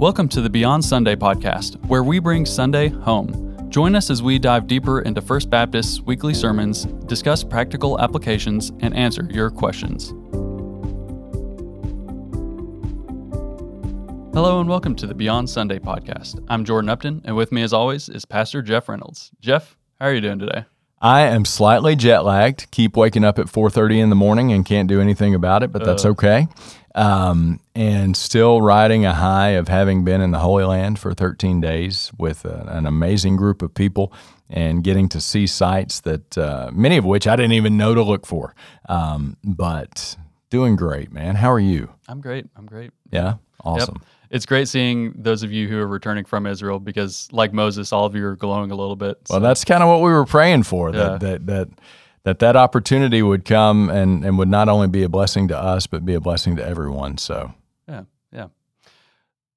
Welcome to the Beyond Sunday podcast, where we bring Sunday home. Join us as we dive deeper into First Baptist's weekly sermons, discuss practical applications, and answer your questions. Hello and welcome to the Beyond Sunday podcast. I'm Jordan Upton, and with me, as always, is Pastor Jeff Reynolds. Jeff, how are you doing today? I am slightly jet lagged. Keep waking up at 4:30 in the morning and can't do anything about it, but that's Uh. okay. Um, and still riding a high of having been in the Holy Land for 13 days with a, an amazing group of people and getting to see sites that uh, many of which I didn't even know to look for. Um, but doing great, man. How are you? I'm great. I'm great. Yeah, awesome. Yep. It's great seeing those of you who are returning from Israel because, like Moses, all of you are glowing a little bit. Well, that's kind of what we were praying for Yeah. that that that that that opportunity would come and and would not only be a blessing to us but be a blessing to everyone. So Yeah, yeah.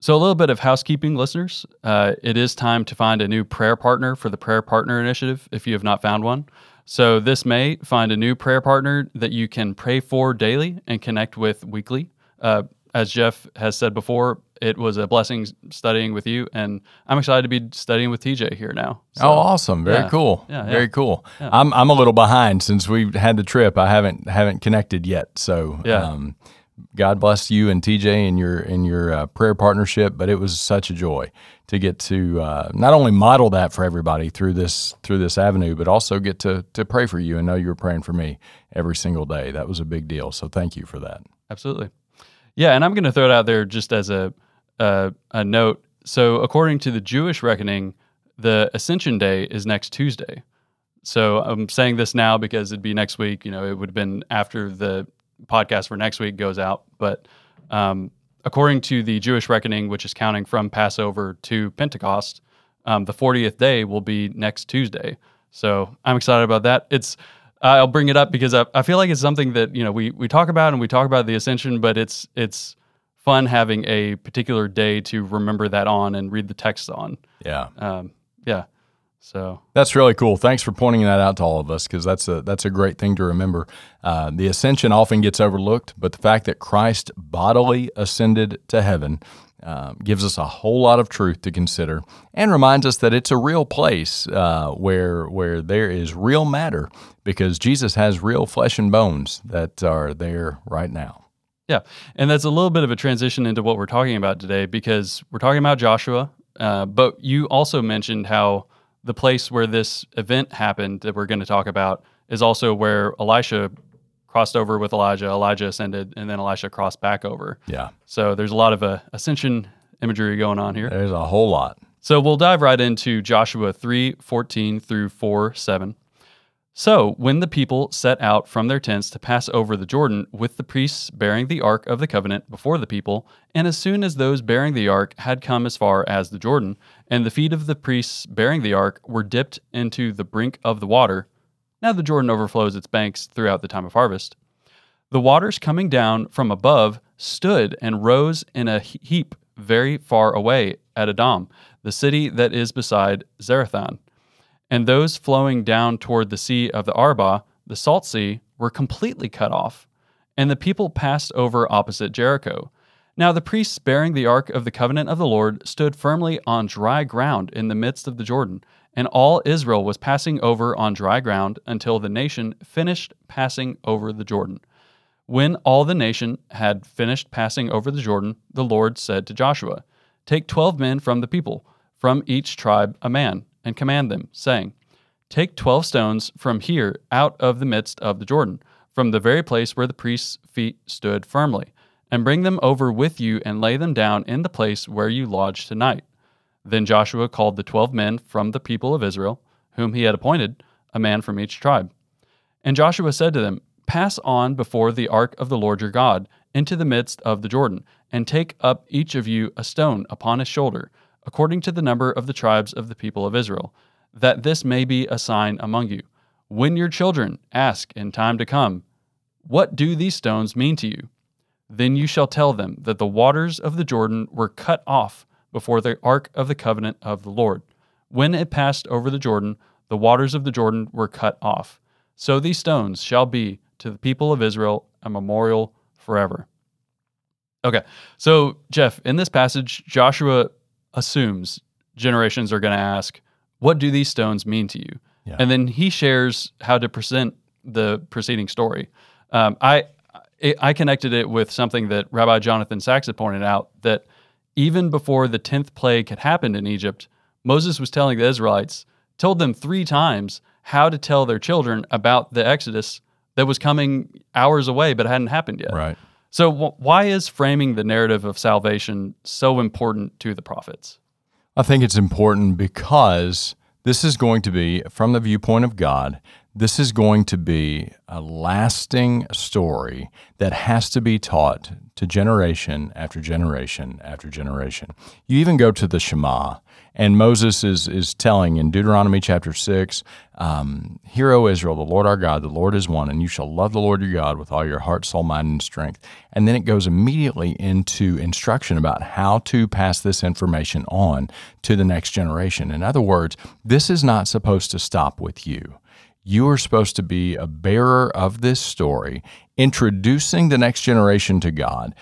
So, a little bit of housekeeping, listeners. Uh, it is time to find a new prayer partner for the Prayer Partner Initiative if you have not found one. So, this May, find a new prayer partner that you can pray for daily and connect with weekly. Uh, as Jeff has said before, it was a blessing studying with you, and I'm excited to be studying with TJ here now. So, oh, awesome! Very yeah. cool. Yeah, yeah. Very cool. I'm I'm a little behind since we had the trip. I haven't haven't connected yet. So Yeah. um, God bless you and TJ and your in your uh, prayer partnership. But it was such a joy to get to uh, not only model that for everybody through this through this avenue, but also get to to pray for you and know you were praying for me every single day. That was a big deal. So thank you for that. Absolutely. Yeah, and I'm going to throw it out there just as a, a a note. So, according to the Jewish reckoning, the Ascension Day is next Tuesday. So, I'm saying this now because it'd be next week. You know, it would have been after the podcast for next week goes out. But um, according to the Jewish reckoning, which is counting from Passover to Pentecost, um, the 40th day will be next Tuesday. So, I'm excited about that. It's I'll bring it up because I, I feel like it's something that you know we we talk about and we talk about the ascension, but it's it's fun having a particular day to remember that on and read the text on. Yeah. Um, yeah, so That's really cool. Thanks for pointing that out to all of us because that's a that's a great thing to remember. Uh, the ascension often gets overlooked, but the fact that Christ bodily ascended to heaven um, gives us a whole lot of truth to consider and reminds us that it's a real place uh, where where there is real matter because Jesus has real flesh and bones that are there right now. Yeah, and that's a little bit of a transition into what we're talking about today because we're talking about Joshua, uh, but you also mentioned how the place where this event happened that we're going to talk about is also where Elisha crossed over with Elijah. Elijah ascended, and then Elisha crossed back over. Yeah, So there's a lot of uh, ascension imagery going on here. there's a whole lot. So we'll dive right into Joshua 3 14 through 4 7. So when the people set out from their tents to pass over the Jordan with the priests bearing the ark of the covenant before the people, and as soon as those bearing the ark had come as far as the Jordan, and the feet of the priests bearing the ark were dipped into the brink of the water, now the Jordan overflows its banks throughout the time of harvest. The waters coming down from above stood and rose in a heap very far away at Adam, the city that is beside Zarethan. And those flowing down toward the sea of the Arabah, the salt sea, were completely cut off. And the people passed over opposite Jericho. Now the priests bearing the ark of the covenant of the Lord stood firmly on dry ground in the midst of the Jordan, and all Israel was passing over on dry ground until the nation finished passing over the Jordan. When all the nation had finished passing over the Jordan, the Lord said to Joshua, Take twelve men from the people, from each tribe a man, and command them, saying, Take twelve stones from here out of the midst of the Jordan, from the very place where the priest's feet stood firmly, and bring them over with you and lay them down in the place where you lodge tonight. Then Joshua called the twelve men from the people of Israel, whom he had appointed, a man from each tribe. And Joshua said to them, Pass on before the ark of the Lord your God into the midst of the Jordan, and take up each of you a stone upon his shoulder, according to the number of the tribes of the people of Israel, that this may be a sign among you. When your children ask in time to come, What do these stones mean to you? Then you shall tell them that the waters of the Jordan were cut off before the ark of the covenant of the Lord. When it passed over the Jordan, the waters of the Jordan were cut off. So these stones shall be to the people of Israel a memorial forever. Okay. So, Jeff, in this passage, Joshua assumes generations are going to ask, What do these stones mean to you? Yeah. And then he shares how to present the preceding story. Um, I, I connected it with something that Rabbi Jonathan Sacks had pointed out that even before the 10th plague had happened in Egypt, Moses was telling the Israelites, told them three times how to tell their children about the Exodus that was coming hours away but hadn't happened yet. Right. So, wh- why is framing the narrative of salvation so important to the prophets? I think it's important because this is going to be, from the viewpoint of God, this is going to be a lasting story that has to be taught to generation after generation after generation. You even go to the Shema, and Moses is, is telling in Deuteronomy chapter 6 um, Hear, O Israel, the Lord our God, the Lord is one, and you shall love the Lord your God with all your heart, soul, mind, and strength. And then it goes immediately into instruction about how to pass this information on to the next generation. In other words, this is not supposed to stop with you. You are supposed to be a bearer of this story, introducing the next generation to God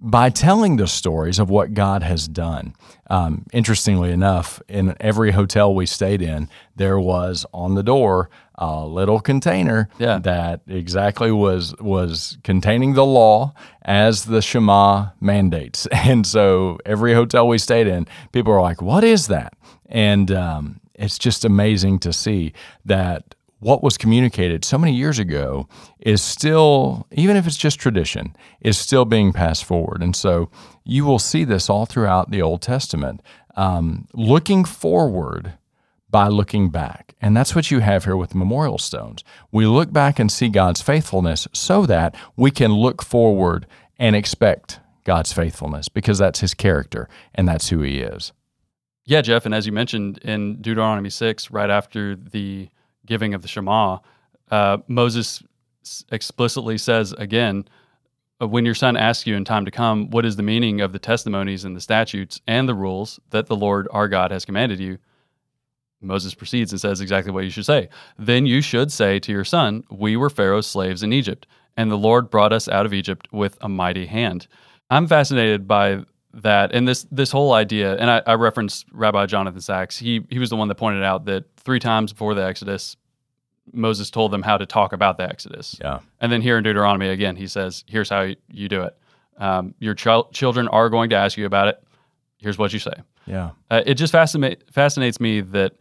by telling the stories of what God has done. Um, interestingly enough, in every hotel we stayed in, there was on the door a little container Yeah. that exactly was was containing the law as the Shema mandates. And so every hotel we stayed in, people were like, "What is that?" And um, it's just amazing to see that what was communicated so many years ago is still, even if it's just tradition, is still being passed forward. And so you will see this all throughout the Old Testament, um, looking forward by looking back. And that's what you have here with memorial stones. We look back and see God's faithfulness so that we can look forward and expect God's faithfulness because that's his character and that's who he is. Yeah, Jeff, and as you mentioned in Deuteronomy 6, right after the giving of the Shema, uh, Moses explicitly says again, uh, when your son asks you in time to come, what is the meaning of the testimonies and the statutes and the rules that the Lord our God has commanded you? Moses proceeds and says exactly what you should say. Then you should say to your son, We were Pharaoh's slaves in Egypt, and the Lord brought us out of Egypt with a mighty hand. I'm fascinated by that and this this whole idea, and I, I referenced Rabbi Jonathan Sacks. He he was the one that pointed out that three times before the Exodus, Moses told them how to talk about the Exodus. Yeah. And then here in Deuteronomy again, he says, "Here's how you do it. Um, your chil- children are going to ask you about it. Here's what you say." Yeah. Uh, it just fascinate, fascinates me that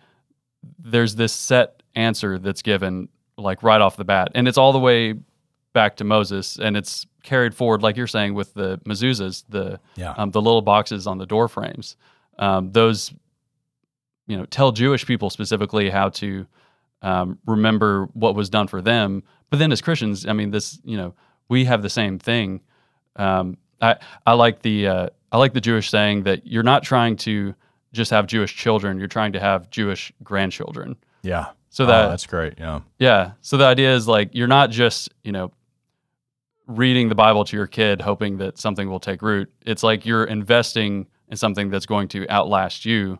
there's this set answer that's given like right off the bat, and it's all the way back to Moses, and it's carried forward, like you're saying, with the mezuzahs, the Yeah. um, the little boxes on the door frames. Um, those, you know, tell Jewish people specifically how to um, remember what was done for them. But then as Christians, I mean, this, you know, we have the same thing. Um, I I like the uh, I like the Jewish saying that you're not trying to just have Jewish children; you're trying to have Jewish grandchildren. Yeah. So Oh, that that's great. Yeah. yeah. So the idea is like you're not just, you know, reading the Bible to your kid hoping that something will take root. It's like you're investing in something that's going to outlast you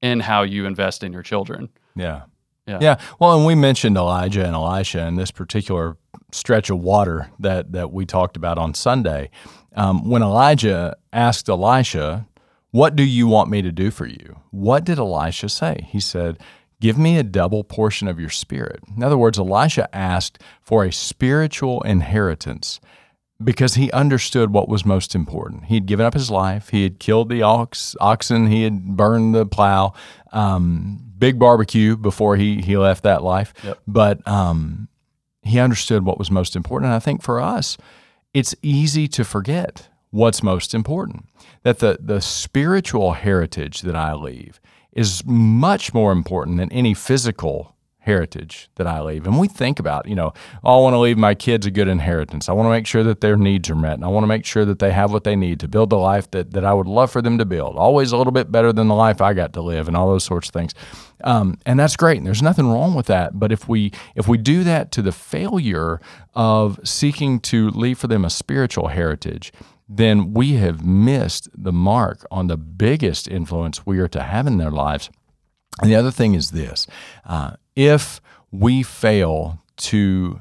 in how you invest in your children. Yeah. Yeah. Yeah. Well, and we mentioned Elijah and Elisha in this particular stretch of water that, that we talked about on Sunday. Um, when Elijah asked Elisha, What do you want me to do for you? What did Elisha say? He said, Give me a double portion of your spirit. In other words, Elisha asked for a spiritual inheritance because he understood what was most important. He had given up his life. He had killed the ox, oxen. He had burned the plow. Um, big barbecue before he he left that life. Yep. But um, he understood what was most important. And I think for us, it's easy to forget what's most important. That the the spiritual heritage that I leave is much more important than any physical heritage that I leave. And we think about, you know, oh, I want to leave my kids a good inheritance. I want to make sure that their needs are met. And I want to make sure that they have what they need to build the life that, that I would love for them to build. Always a little bit better than the life I got to live and all those sorts of things. Um, and that's great. And there's nothing wrong with that. But if we if we do that to the failure of seeking to leave for them a spiritual heritage, then we have missed the mark on the biggest influence we are to have in their lives. And the other thing is this uh, if we fail to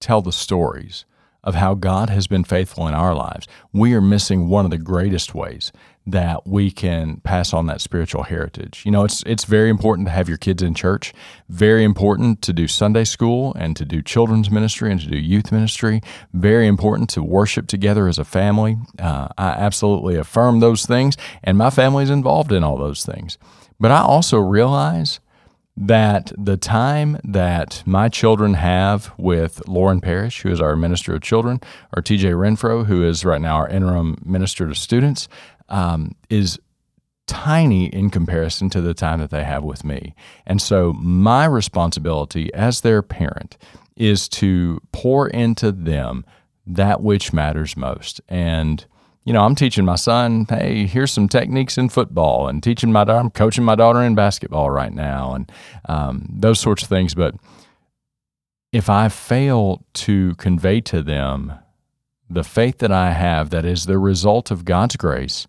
tell the stories of how God has been faithful in our lives, we are missing one of the greatest ways that we can pass on that spiritual heritage. You know, it's it's very important to have your kids in church, very important to do Sunday school and to do children's ministry and to do youth ministry, very important to worship together as a family. Uh, I absolutely affirm those things, and my family is involved in all those things. But I also realize that the time that my children have with Lauren Parrish, who is our minister of children, or TJ Renfro, who is right now our interim minister to students, um, is tiny in comparison to the time that they have with me. And so, my responsibility as their parent is to pour into them that which matters most. And you know, I'm teaching my son, hey, here's some techniques in football, and teaching my daughter, I'm coaching my daughter in basketball right now, and um, those sorts of things. But if I fail to convey to them the faith that I have that is the result of God's grace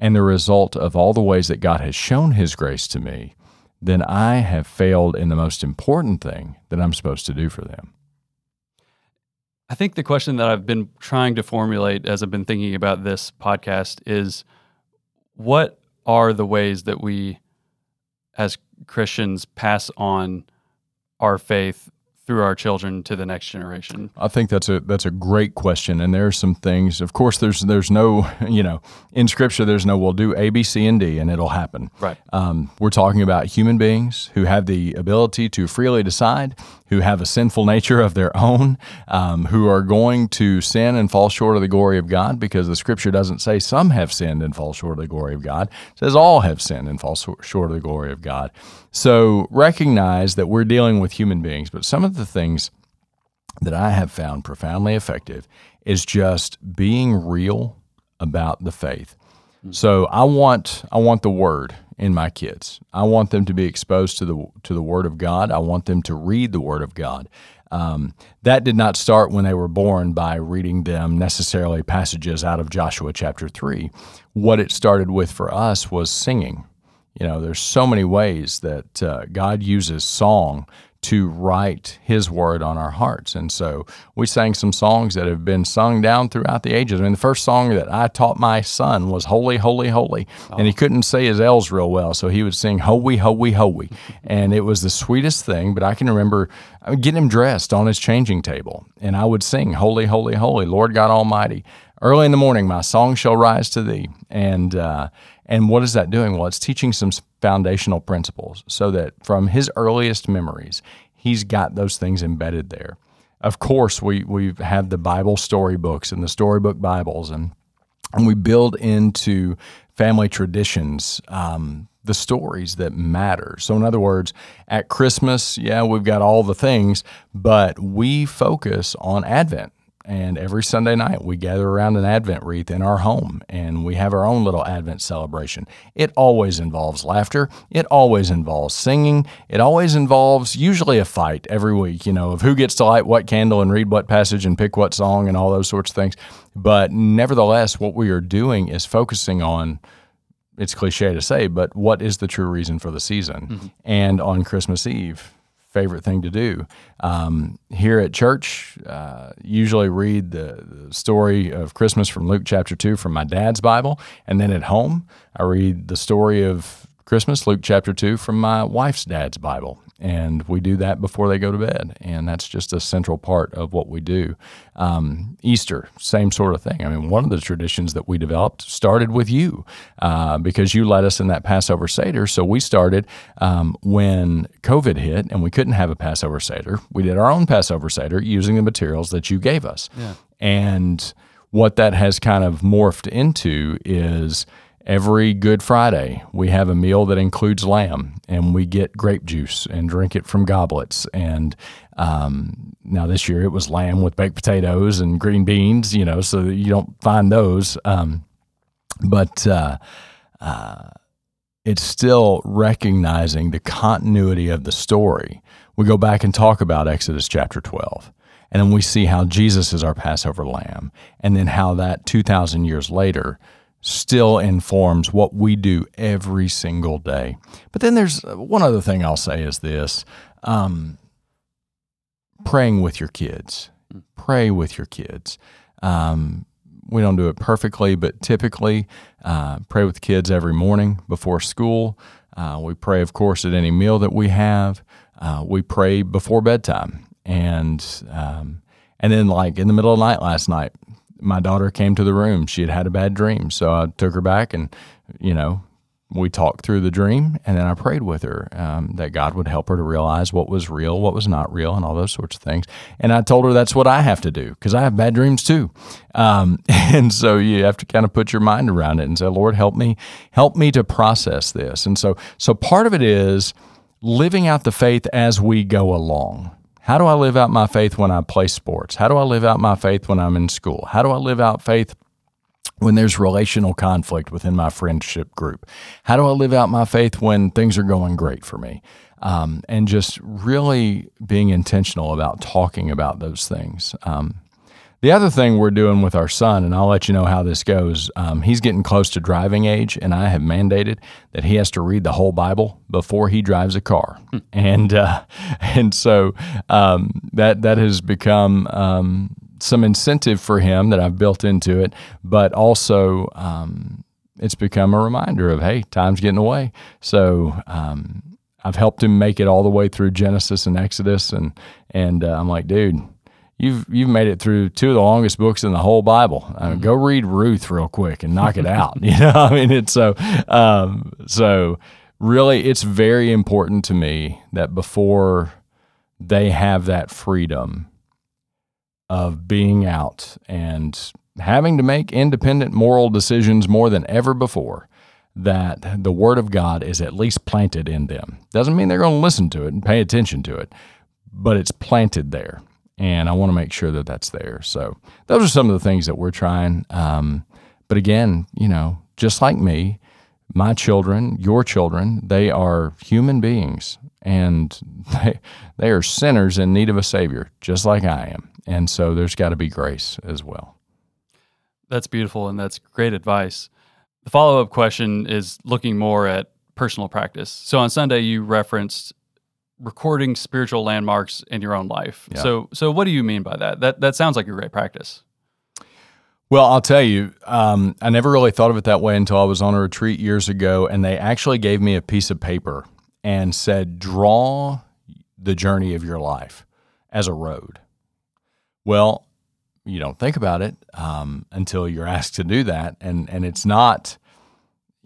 and the result of all the ways that God has shown His grace to me, then I have failed in the most important thing that I'm supposed to do for them. I think the question that I've been trying to formulate as I've been thinking about this podcast is what are the ways that we as Christians pass on our faith through our children to the next generation? I think that's a that's a great question, and there are some things. Of course, there's there's no you know in Scripture there's no we'll do A, B, C, and D, and it'll happen. Right. Um, we're talking about human beings who have the ability to freely decide, who have a sinful nature of their own, um, who are going to sin and fall short of the glory of God, because the Scripture doesn't say some have sinned and fall short of the glory of God. It says all have sinned and fall short of the glory of God. So recognize that we're dealing with human beings, but some of the things that I have found profoundly effective is just being real about the faith. Hmm. So I want I want the word in my kids. I want them to be exposed to the to the word of God. I want them to read the word of God. Um, that did not start when they were born by reading them necessarily passages out of Joshua chapter three. What it started with for us was singing. You know, there's so many ways that uh, God uses song to write His word on our hearts. And so we sang some songs that have been sung down throughout the ages. I mean, the first song that I taught my son was Holy, Holy, Holy. Oh. And he couldn't say his L's real well. So he would sing Holy, Holy, Holy. and it was the sweetest thing. But I can remember uh, getting him dressed on his changing table. And I would sing Holy, Holy, Holy, Lord God Almighty. Early in the morning, my song shall rise to thee. And, uh, and what is that doing? Well, it's teaching some foundational principles so that from his earliest memories, he's got those things embedded there. Of course, we, we have the Bible storybooks and the storybook Bibles, and, and we build into family traditions um, the stories that matter. So, in other words, at Christmas, yeah, we've got all the things, but we focus on Advent. And every Sunday night, we gather around an Advent wreath in our home and we have our own little Advent celebration. It always involves laughter. It always involves singing. It always involves usually a fight every week, you know, of who gets to light what candle and read what passage and pick what song and all those sorts of things. But nevertheless, what we are doing is focusing on it's cliche to say, but what is the true reason for the season? Mm-hmm. And on Christmas Eve, favorite thing to do. Um, here at church, uh, usually read the, the, story of Christmas from Luke chapter 2 from my dad's Bible. And then at home, I read the story of Christmas, Luke chapter 2, from my wife's dad's Bible. And we do that before they go to bed. And that's just a central part of what we do. Um, Easter, same sort of thing. I mean, one of the traditions that we developed started with you uh, because you led us in that Passover Seder. So we started um, when COVID hit and we couldn't have a Passover Seder. We did our own Passover Seder using the materials that you gave us. Yeah. And what that has kind of morphed into is Every Good Friday, we have a meal that includes lamb, and we get grape juice and drink it from goblets. And um, now this year it was lamb with baked potatoes and green beans, you know, so you don't find those. Um, but uh, uh, it's still recognizing the continuity of the story. We go back and talk about Exodus chapter 12. And then we see how Jesus is our Passover lamb, and then how that 2,000 years later, still informs what we do every single day. But then there's uh, one other thing I'll say is this um, praying with your kids. Pray with your kids. Um, we don't do it perfectly, but typically uh, pray with kids every morning before school. Uh, we pray, of course, at any meal that we have. Uh, we pray before bedtime, and um, and then like in the middle of the night last night, my daughter came to the room. She had had a bad dream, so I took her back and you know we talked through the dream and then I prayed with her um, that God would help her to realize what was real, what was not real, and all those sorts of things. And I told her that's what I have to do because I have bad dreams too. Um, and so you have to kind of put your mind around it and say, Lord, help me, help me to process this. And so, so part of it is living out the faith as we go along. How do I live out my faith when I play sports? How do I live out my faith when I'm in school? How do I live out faith when there's relational conflict within my friendship group? How do I live out my faith when things are going great for me? Um, and just really being intentional about talking about those things. Um, the other thing we're doing with our son, and I'll let you know how this goes, um, he's getting close to driving age, and I have mandated that he has to read the whole Bible before he drives a car, hmm. and uh, and so um, that that has become um, some incentive for him that I've built into it, but also um, it's become a reminder of hey, time's getting away. So um, I've helped him make it all the way through Genesis and Exodus, and and uh, I'm like, dude. You've, you've made it through two of the longest books in the whole Bible. I mean, mm-hmm. Go read Ruth real quick and knock it out. you know, I mean, it's so um, so. Really, it's very important to me that before they have that freedom of being out and having to make independent moral decisions more than ever before that the word of God is at least planted in them. Doesn't mean they're going to listen to it and pay attention to it, but it's planted there. And I want to make sure that that's there. So those are some of the things that we're trying. Um, but again, you know, just like me, my children, your children, they are human beings and they, they are sinners in need of a Savior, just like I am. And so there's got to be grace as well. That's beautiful, and that's great advice. The follow up question is looking more at personal practice. So on Sunday, you referenced recording spiritual landmarks in your own life. Yeah. So, so what do you mean by that? That that sounds like a great practice. Well, I'll tell you, um, I never really thought of it that way until I was on a retreat years ago, and they actually gave me a piece of paper and said, "Draw the journey of your life as a road." Well, you don't think about it um, until you're asked to do that, and and it's not,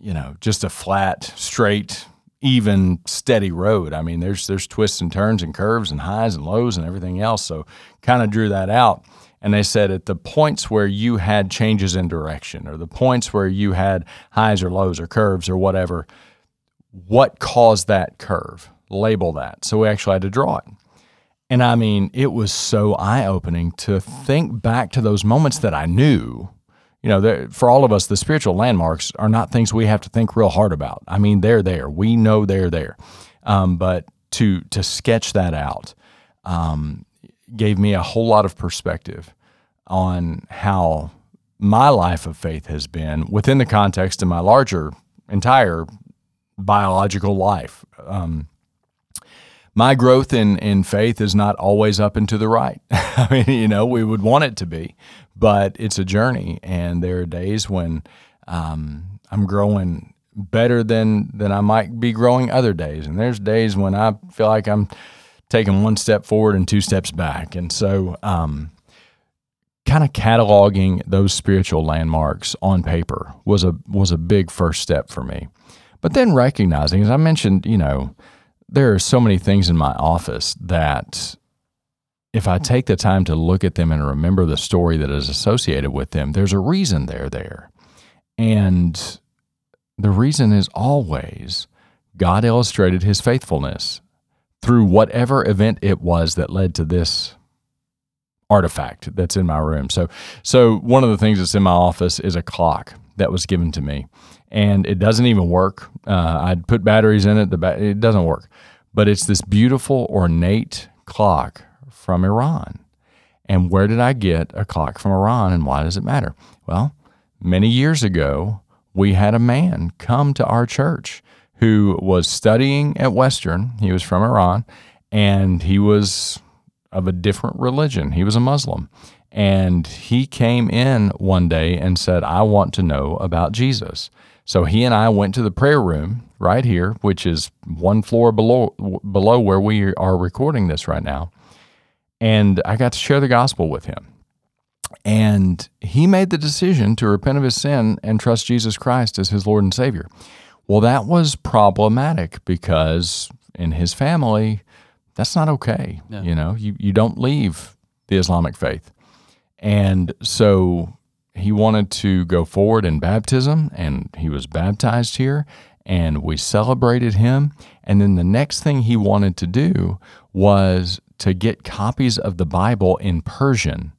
you know, just a flat, straight, even, steady road. I mean, there's there's twists and turns and curves and highs and lows and everything else. So, kind of drew that out. And they said at the points where you had changes in direction, or the points where you had highs or lows or curves or whatever, what caused that curve? Label that. So we actually had to draw it. And I mean, it was so eye opening to think back to those moments that I knew. You know, for all of us, the spiritual landmarks are not things we have to think real hard about. I mean, they're there. We know they're there. Um, but to to sketch that out um, gave me a whole lot of perspective on how my life of faith has been within the context of my larger entire biological life. Um, my growth in in faith is not always up and to the right. I mean, you know, we would want it to be, but it's a journey, and there are days when um, I'm growing better than than I might be growing other days, and there's days when I feel like I'm taking one step forward and two steps back, and so. Um, kind of cataloging those spiritual landmarks on paper was a was a big first step for me. But then recognizing, as I mentioned, you know, there are so many things in my office that if I take the time to look at them and remember the story that is associated with them, there's a reason they're there. And the reason is always God illustrated his faithfulness through whatever event it was that led to this artifact that's in my room. So so one of the things that's in my office is a clock that was given to me and it doesn't even work. Uh, I'd put batteries in it, the ba- it doesn't work. But it's this beautiful, ornate clock from Iran. And where did I get a clock from Iran and why does it matter? Well, many years ago, we had a man come to our church who was studying at Western. He was from Iran and he was of a different religion. He was a Muslim. And he came in one day and said, I want to know about Jesus. So he and I went to the prayer room right here, which is one floor below, below where we are recording this right now. And I got to share the gospel with him. And he made the decision to repent of his sin and trust Jesus Christ as his Lord and Savior. Well, that was problematic because in his family, that's not okay. Yeah. You know, you, you don't leave the Islamic faith. And so he wanted to go forward in baptism, and he was baptized here, and we celebrated him. And then the next thing he wanted to do was to get copies of the Bible in Persian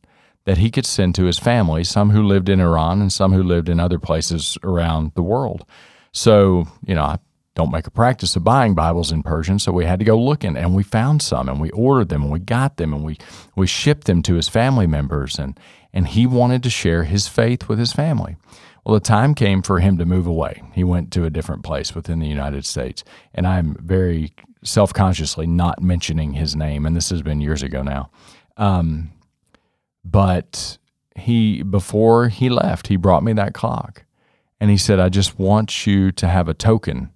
that he could send to his family, some who lived in Iran and some who lived in other places around the world. So, you know, I don't make a practice of buying Bibles in Persian, so we had to go looking and we found some and we ordered them and we got them and we we shipped them to his family members and and he wanted to share his faith with his family. Well, the time came for him to move away. He went to a different place within the United States, and I'm very self-consciously not mentioning his name and this has been years ago now. Um, but he, before he left, he brought me that clock. And he said, I just want you to have a token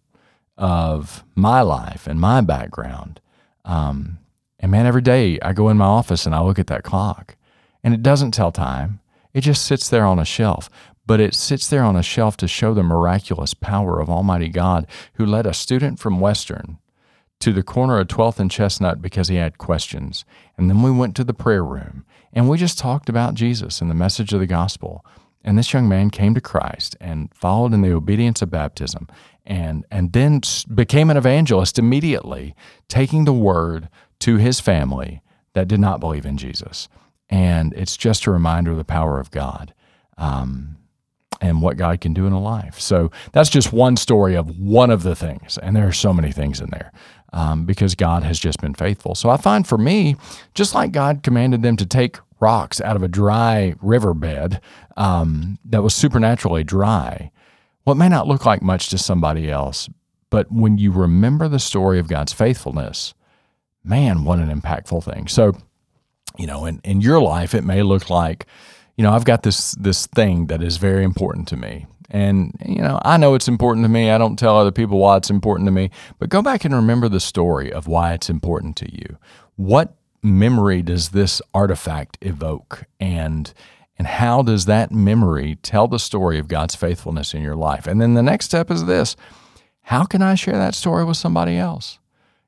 of my life and my background. Um, and man, every day I go in my office and I look at that clock and it doesn't tell time. It just sits there on a shelf, but it sits there on a shelf to show the miraculous power of Almighty God who led a student from Western to the corner of 12th and Chestnut because he had questions. And then we went to the prayer room and we just talked about Jesus and the message of the gospel. And this young man came to Christ and followed in the obedience of baptism and, and then became an evangelist immediately, taking the word to his family that did not believe in Jesus. And it's just a reminder of the power of God. Um, and what God can do in a life. So that's just one story of one of the things. And there are so many things in there um, because God has just been faithful. So I find for me, just like God commanded them to take rocks out of a dry riverbed um, that was supernaturally dry, what may not look like much to somebody else, but when you remember the story of God's faithfulness, man, what an impactful thing. So, you know, in, in your life, it may look like, you know, I've got this this thing that is very important to me. And, you know, I know it's important to me. I don't tell other people why it's important to me, but go back and remember the story of why it's important to you. What memory does this artifact evoke? And and how does that memory tell the story of God's faithfulness in your life? And then the next step is this how can I share that story with somebody else?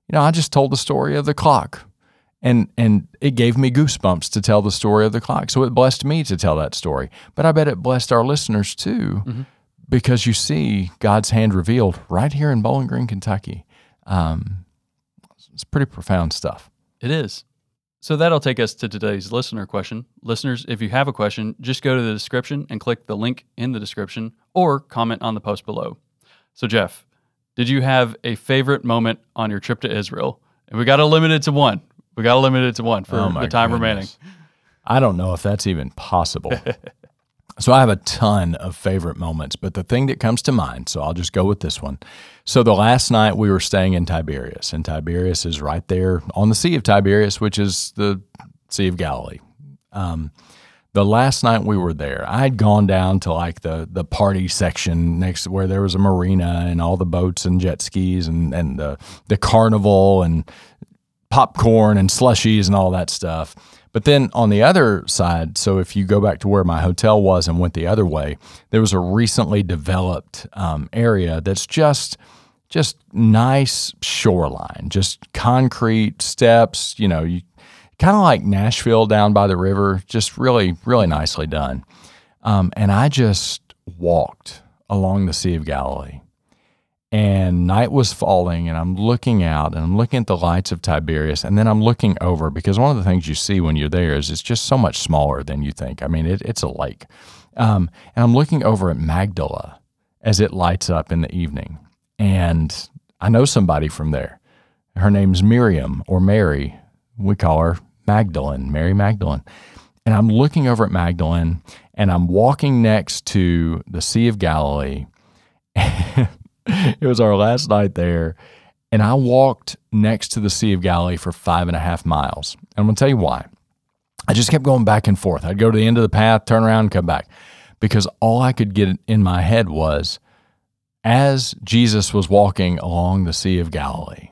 You know, I just told the story of the clock and and it gave me goosebumps to tell the story of the clock. So it blessed me to tell that story. But I bet it blessed our listeners too, mm-hmm. because you see God's hand revealed right here in Bowling Green, Kentucky. Um, it's pretty profound stuff. It is. So that'll take us to today's listener question. Listeners, if you have a question, just go to the description and click the link in the description or comment on the post below. So, Jeff, did you have a favorite moment on your trip to Israel? And we got to limit it to one. We got to limit it to one for oh the time goodness. remaining. I don't know if that's even possible. so I have a ton of favorite moments, but the thing that comes to mind, so I'll just go with this one. So the last night we were staying in Tiberias, and Tiberias is right there on the Sea of Tiberias, which is the Sea of Galilee. Um, the last night we were there, I had gone down to like the the party section next where there was a marina and all the boats and jet skis and and the the carnival and popcorn and slushies and all that stuff. But then on the other side, so if you go back to where my hotel was and went the other way, there was a recently developed um, area that's just just nice shoreline, just concrete steps. You know, you kind of like Nashville down by the river, just really really nicely done. Um, and I just walked along the Sea of Galilee and night was falling and i'm looking out and i'm looking at the lights of tiberias and then i'm looking over because one of the things you see when you're there is it's just so much smaller than you think. I mean it, it's a lake. Um, and i'm looking over at magdala as it lights up in the evening and i know somebody from there. Her name's miriam or mary. We call her magdalene mary magdalene. And i'm looking over at magdalene and i'm walking next to the sea of galilee it was our last night there. And I walked next to the Sea of Galilee for five and a half miles. And I'm going to tell you why. I just kept going back and forth. I'd go to the end of the path, turn around, and come back. Because all I could get in my head was as Jesus was walking along the Sea of Galilee,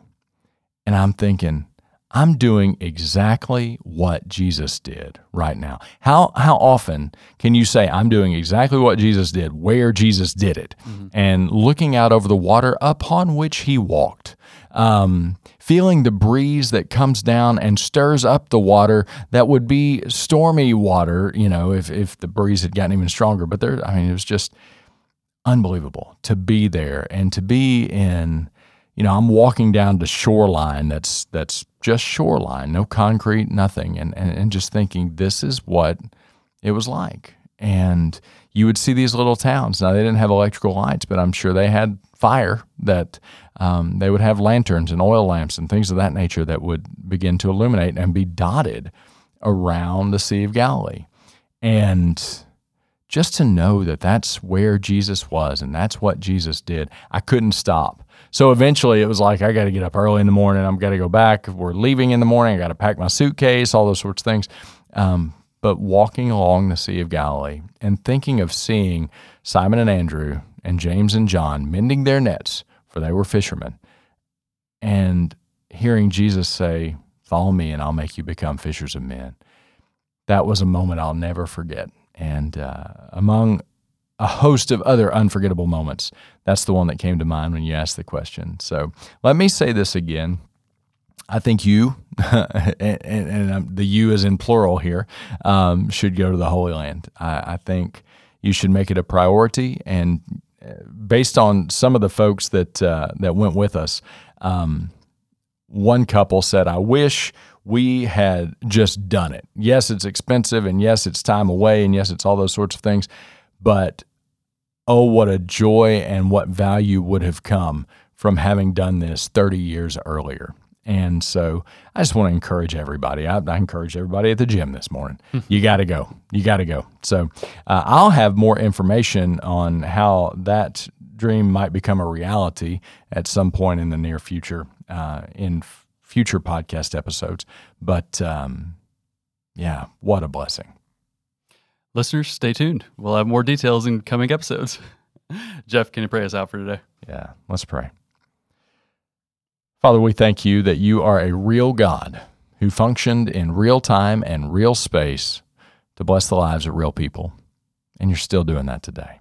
and I'm thinking, I'm doing exactly what Jesus did right now. How how often can you say I'm doing exactly what Jesus did, where Jesus did it, mm-hmm. and looking out over the water upon which he walked, um, feeling the breeze that comes down and stirs up the water that would be stormy water, you know, if if the breeze had gotten even stronger. But there, I mean, it was just unbelievable to be there and to be in you know, I'm walking down to shoreline that's that's just shoreline, no concrete, nothing, and, and, and just thinking this is what it was like. And you would see these little towns. Now they didn't have electrical lights, but I'm sure they had fire that um, they would have lanterns and oil lamps and things of that nature that would begin to illuminate and be dotted around the Sea of Galilee. And just to know that that's where Jesus was and that's what Jesus did, I couldn't stop. So eventually it was like, I got to get up early in the morning. I'm got to go back. We're leaving in the morning. I got to pack my suitcase, all those sorts of things. Um, but walking along the Sea of Galilee and thinking of seeing Simon and Andrew and James and John mending their nets, for they were fishermen, and hearing Jesus say, Follow me and I'll make you become fishers of men. That was a moment I'll never forget. And uh, among a host of other unforgettable moments. That's the one that came to mind when you asked the question. So let me say this again. I think you, and, and, the you is in plural here, um, should go to the Holy Land. I, I, think you should make it a priority. And uh, based on some of the folks that uh, that went with us, um, one couple said, "I wish." we had just done it. Yes, it's expensive, and yes, it's time away, and yes, it's all those sorts of things. But oh, what a joy and what value would have come from having done this 30 years earlier. And so I just want to encourage everybody. I, I encourage everybody at the gym this morning. Hmm. you got to go. You got to go. So uh, I'll have more information on how that dream might become a reality at some point in the near future uh, in f- future podcast episodes. But um, yeah, what a blessing. Listeners, stay tuned. We'll have more details in coming episodes. Jeff, can you pray us out for today? Yeah, let's pray. Father, we thank you that you are a real God who functioned in real time and real space to bless the lives of real people. And you're still doing that today.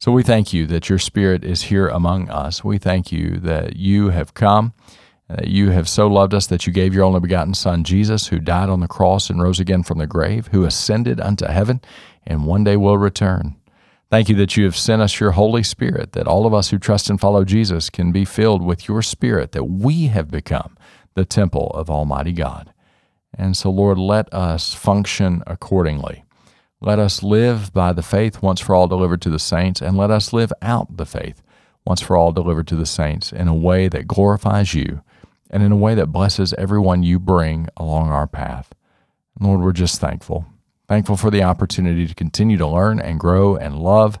So we thank you that your Spirit is here among us. We thank you that you have come Uh, you have so loved us that you gave your only begotten Son, Jesus, who died on the cross and rose again from the grave, who ascended unto heaven, and one day will return. Thank you that you have sent us your Holy Spirit, that all of us who trust and follow Jesus can be filled with your Spirit, that we have become the temple of Almighty God. And so, Lord, let us function accordingly. Let us live by the faith once for all delivered to the saints, and let us live out the faith once for all delivered to the saints in a way that glorifies you and in a way that blesses everyone you bring along our path. Lord, we're just thankful. Thankful for the opportunity to continue to learn and grow and love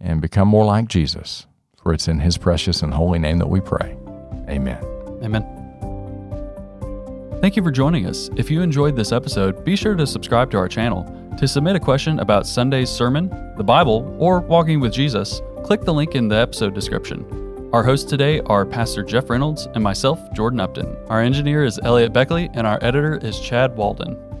and become more like Jesus. For it's in his precious and holy name that we pray. Amen. Amen. Thank you for joining us. If you enjoyed this episode, be sure to subscribe to our channel. To submit a question about Sunday's sermon, the Bible, or walking with Jesus, click the link in the episode description. Our hosts today are Pastor Jeff Reynolds and myself, Jordan Upton. Our engineer is Elliot Beckley, and our editor is Chad Walden.